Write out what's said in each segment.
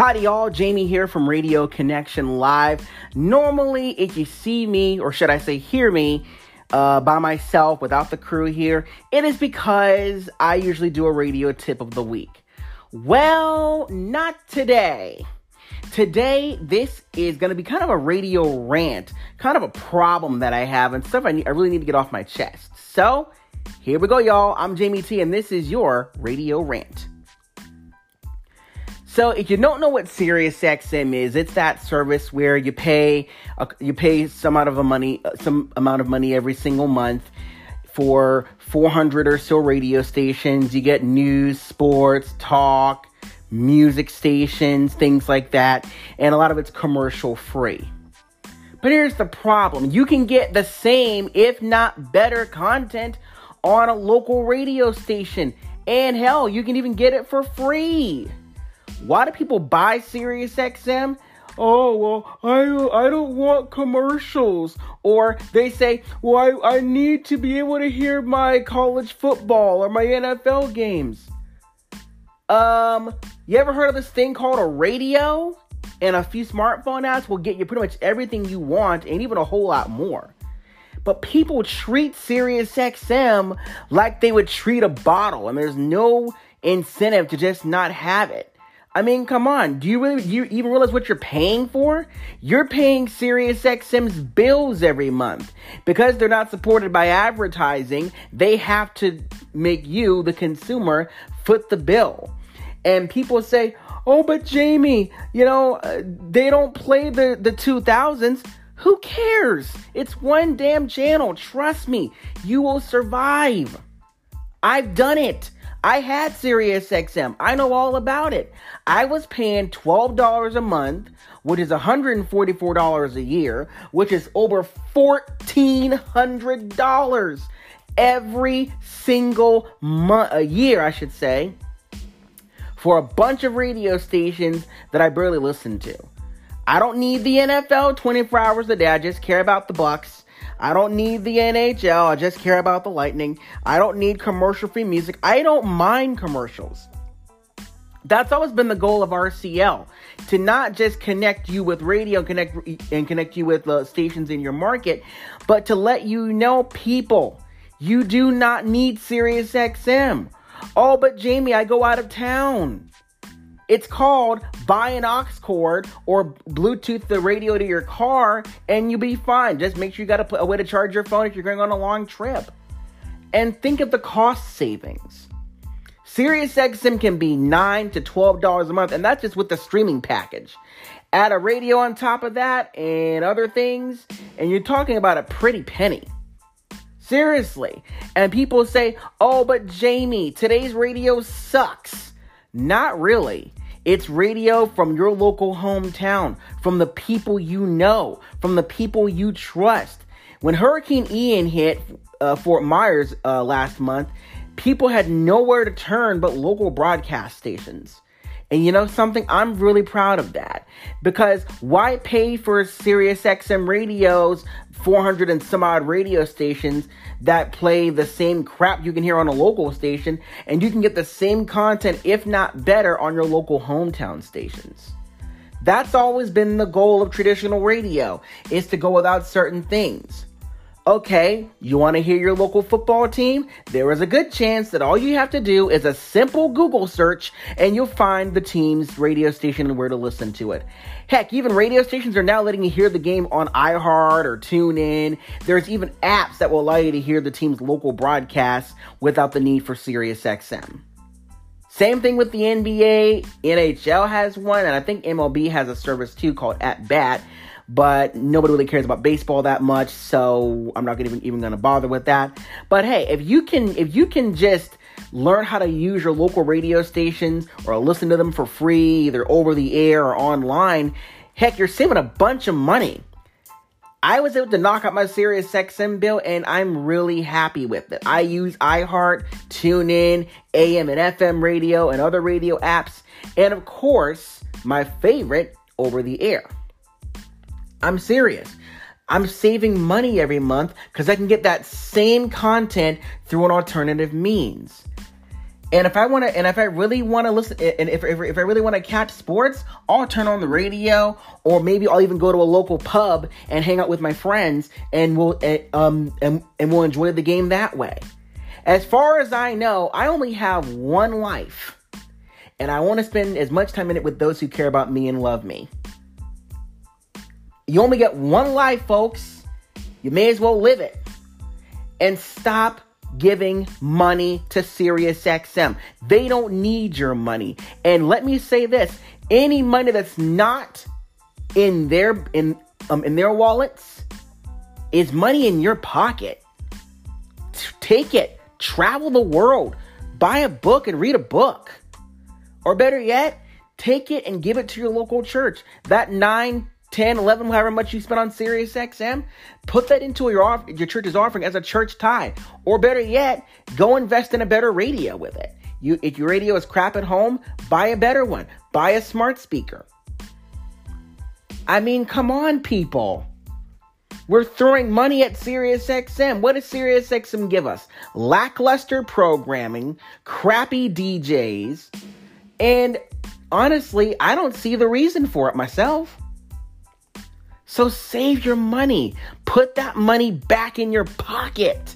Howdy, y'all. Jamie here from Radio Connection Live. Normally, if you see me, or should I say, hear me, uh, by myself without the crew here, it is because I usually do a radio tip of the week. Well, not today. Today, this is going to be kind of a radio rant, kind of a problem that I have, and stuff I, need, I really need to get off my chest. So, here we go, y'all. I'm Jamie T, and this is your radio rant. So if you don't know what SiriusXM is, it's that service where you pay you pay some amount of a money uh, some amount of money every single month for 400 or so radio stations. You get news, sports, talk, music stations, things like that, and a lot of it's commercial free. But here's the problem. You can get the same if not better content on a local radio station. And hell, you can even get it for free. Why do people buy SiriusXM? Oh, well, I, I don't want commercials. Or they say, well, I, I need to be able to hear my college football or my NFL games. Um, you ever heard of this thing called a radio? And a few smartphone apps will get you pretty much everything you want and even a whole lot more. But people treat SiriusXM like they would treat a bottle, and there's no incentive to just not have it. I mean, come on. Do you really do you even realize what you're paying for? You're paying SiriusXM's bills every month. Because they're not supported by advertising, they have to make you, the consumer, foot the bill. And people say, "Oh, but Jamie, you know, uh, they don't play the the 2000s." Who cares? It's one damn channel. Trust me, you will survive. I've done it. I had SiriusXM. I know all about it. I was paying $12 a month, which is $144 a year, which is over $1,400 every single month, a year, I should say, for a bunch of radio stations that I barely listen to. I don't need the NFL 24 hours a day. I just care about the Bucs. I don't need the NHL. I just care about the Lightning. I don't need commercial free music. I don't mind commercials. That's always been the goal of RCL to not just connect you with radio connect and connect you with uh, stations in your market, but to let you know people you do not need SiriusXM. Oh, but Jamie, I go out of town. It's called buy an aux cord or Bluetooth the radio to your car and you'll be fine. Just make sure you got a, way to charge your phone if you're going on a long trip. And think of the cost savings. SiriusXM can be 9 to $12 a month, and that's just with the streaming package. Add a radio on top of that and other things, and you're talking about a pretty penny. Seriously. And people say, oh, but Jamie, today's radio sucks. Not really. It's radio from your local hometown, from the people you know, from the people you trust. When Hurricane Ian hit uh, Fort Myers uh, last month, people had nowhere to turn but local broadcast stations. And you know something? I'm really proud of that. Because why pay for Sirius XM radios, 400 and some odd radio stations that play the same crap you can hear on a local station, and you can get the same content, if not better, on your local hometown stations? That's always been the goal of traditional radio, is to go without certain things. Okay, you want to hear your local football team? There is a good chance that all you have to do is a simple Google search and you'll find the team's radio station and where to listen to it. Heck, even radio stations are now letting you hear the game on iHeart or TuneIn. There's even apps that will allow you to hear the team's local broadcasts without the need for SiriusXM. Same thing with the NBA. NHL has one, and I think MLB has a service too called At Bat but nobody really cares about baseball that much, so I'm not even, even gonna bother with that. But hey, if you can if you can just learn how to use your local radio stations or listen to them for free, either over the air or online, heck, you're saving a bunch of money. I was able to knock out my Sirius XM bill and I'm really happy with it. I use iHeart, TuneIn, AM and FM radio, and other radio apps, and of course, my favorite, over the air. I'm serious. I'm saving money every month because I can get that same content through an alternative means. And if I want to, and if I really want to listen, and if, if, if I really want to catch sports, I'll turn on the radio, or maybe I'll even go to a local pub and hang out with my friends, and we'll um and, and we'll enjoy the game that way. As far as I know, I only have one life, and I want to spend as much time in it with those who care about me and love me. You only get one life, folks. You may as well live it, and stop giving money to SiriusXM. They don't need your money. And let me say this, any money that's not in their in um in their wallets is money in your pocket. Take it. Travel the world. Buy a book and read a book. Or better yet, take it and give it to your local church. That 9 10, 11, however much you spend on Sirius XM, put that into your off- your church's offering as a church tie. Or better yet, go invest in a better radio with it. You if your radio is crap at home, buy a better one. Buy a smart speaker. I mean, come on, people. We're throwing money at Sirius XM. What does Sirius XM give us? Lackluster programming, crappy DJs, and honestly, I don't see the reason for it myself. So save your money. Put that money back in your pocket.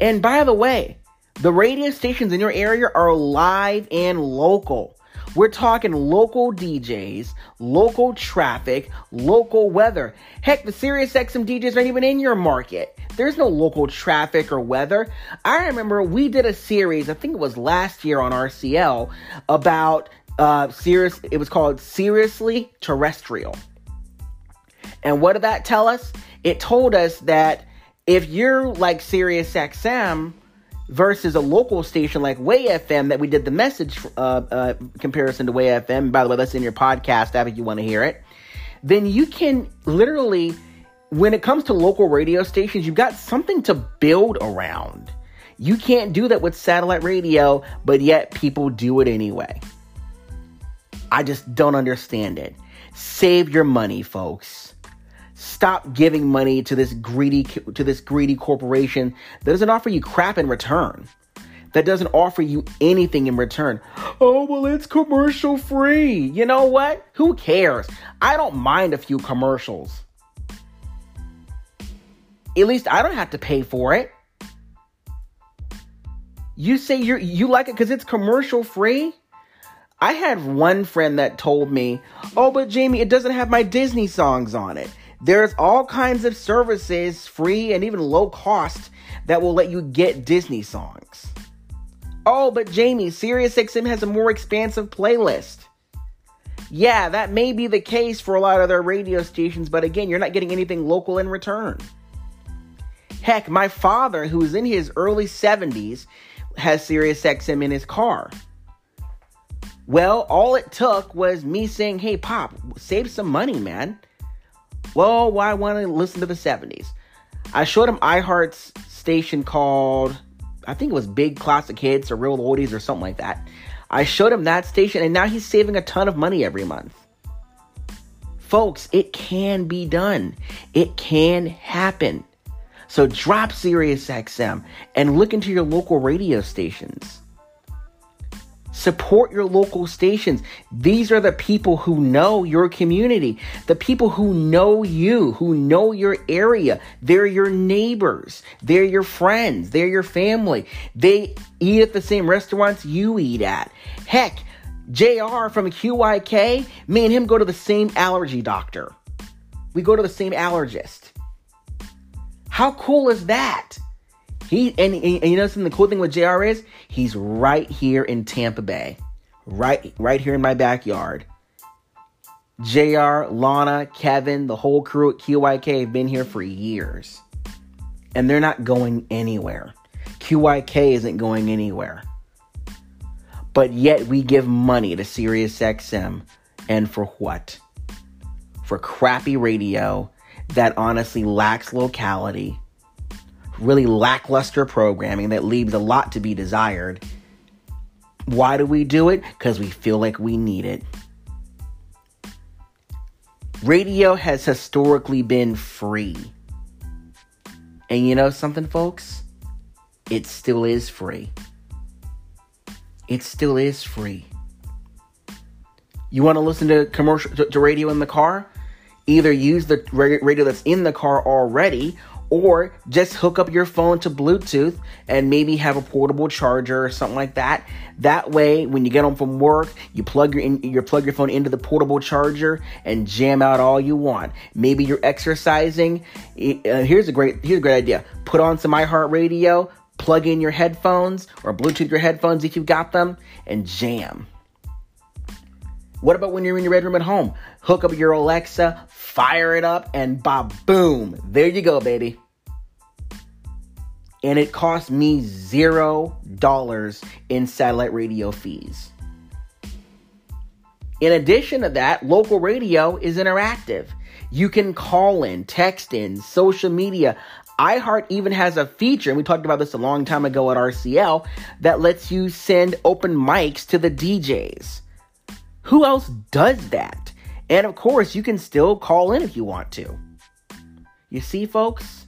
And by the way, the radio stations in your area are live and local. We're talking local DJs, local traffic, local weather. Heck, the Sirius XM DJs aren't even in your market. There's no local traffic or weather. I remember we did a series, I think it was last year on RCL, about uh Sirius, it was called Seriously Terrestrial. And what did that tell us? It told us that if you're like Sirius XM versus a local station like Way FM that we did the message uh, uh, comparison to Way FM, by the way, that's in your podcast app if you want to hear it, then you can literally, when it comes to local radio stations, you've got something to build around. You can't do that with satellite radio, but yet people do it anyway. I just don't understand it. Save your money, folks. Stop giving money to this greedy to this greedy corporation that doesn't offer you crap in return. That doesn't offer you anything in return. Oh, well, it's commercial free. You know what? Who cares? I don't mind a few commercials. At least I don't have to pay for it. You say you you like it because it's commercial free? I had one friend that told me, "Oh, but Jamie, it doesn't have my Disney songs on it." There's all kinds of services, free and even low cost, that will let you get Disney songs. Oh, but Jamie, SiriusXM has a more expansive playlist. Yeah, that may be the case for a lot of their radio stations, but again, you're not getting anything local in return. Heck, my father, who's in his early 70s, has SiriusXM in his car. Well, all it took was me saying, hey, Pop, save some money, man. Well, why want to listen to the 70s? I showed him iHeart's station called, I think it was Big Classic Hits or Real Oldies or something like that. I showed him that station and now he's saving a ton of money every month. Folks, it can be done. It can happen. So drop SiriusXM and look into your local radio stations. Support your local stations. These are the people who know your community, the people who know you, who know your area. They're your neighbors, they're your friends, they're your family. They eat at the same restaurants you eat at. Heck, JR from QYK, me and him go to the same allergy doctor. We go to the same allergist. How cool is that? He and, and, and you know something the cool thing with JR is he's right here in Tampa Bay. Right right here in my backyard. JR, Lana, Kevin, the whole crew at QYK have been here for years. And they're not going anywhere. QYK isn't going anywhere. But yet we give money to SiriusXM. And for what? For crappy radio that honestly lacks locality really lackluster programming that leaves a lot to be desired. Why do we do it? Because we feel like we need it. Radio has historically been free. And you know something, folks? It still is free. it still is free. You want to listen to commercial to, to radio in the car? Either use the radio that's in the car already or just hook up your phone to Bluetooth and maybe have a portable charger or something like that. That way, when you get home from work, you plug your in, plug your phone into the portable charger and jam out all you want. Maybe you're exercising. Uh, here's a great here's a great idea. Put on some iHeartRadio, plug in your headphones or Bluetooth your headphones if you've got them, and jam. What about when you're in your bedroom at home? Hook up your Alexa, fire it up, and ba boom, there you go, baby. And it cost me zero dollars in satellite radio fees. In addition to that, local radio is interactive. You can call in, text in, social media. iHeart even has a feature, and we talked about this a long time ago at RCL, that lets you send open mics to the DJs. Who else does that? And of course, you can still call in if you want to. You see, folks,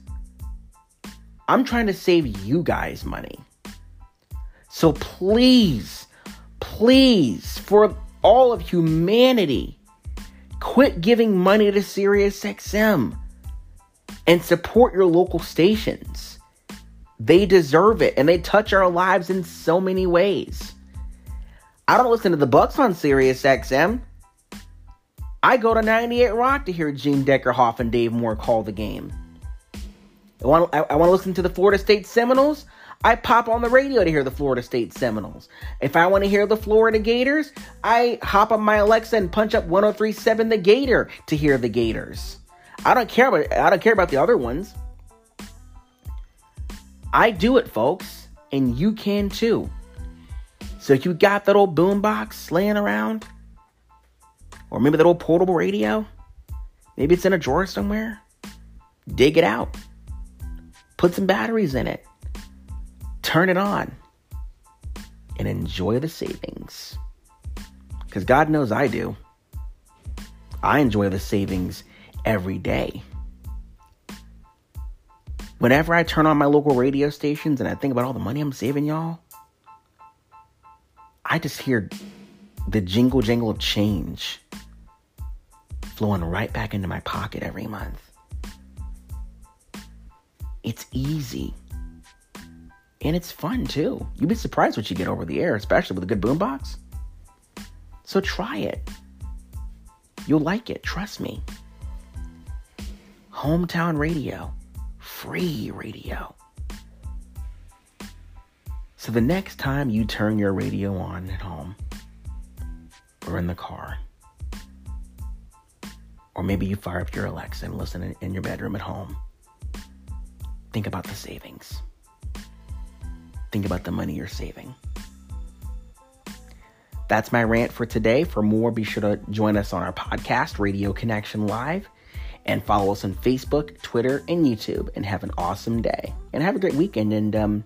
I'm trying to save you guys money. So please, please, for all of humanity, quit giving money to SiriusXM and support your local stations. They deserve it and they touch our lives in so many ways. I don't listen to the Bucs on Sirius XM. I go to 98 Rock to hear Gene Deckerhoff and Dave Moore call the game. I want, I, I want to listen to the Florida State Seminoles. I pop on the radio to hear the Florida State Seminoles. If I want to hear the Florida Gators, I hop on my Alexa and punch up 1037 The Gator to hear the Gators. I don't care about I don't care about the other ones. I do it, folks, and you can too. So you got that old boombox laying around, or maybe that old portable radio. Maybe it's in a drawer somewhere. Dig it out. Put some batteries in it. Turn it on. And enjoy the savings. Because God knows I do. I enjoy the savings every day. Whenever I turn on my local radio stations and I think about all the money I'm saving, y'all, I just hear the jingle jangle of change flowing right back into my pocket every month. It's easy. And it's fun too. You'd be surprised what you get over the air, especially with a good boombox. So try it. You'll like it, trust me. Hometown radio, free radio. So the next time you turn your radio on at home or in the car, or maybe you fire up your Alexa and listen in your bedroom at home, think about the savings. Think about the money you're saving. That's my rant for today. For more, be sure to join us on our podcast, Radio Connection Live, and follow us on Facebook, Twitter, and YouTube. And have an awesome day. And have a great weekend. And um,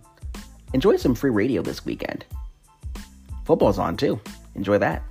enjoy some free radio this weekend. Football's on too. Enjoy that.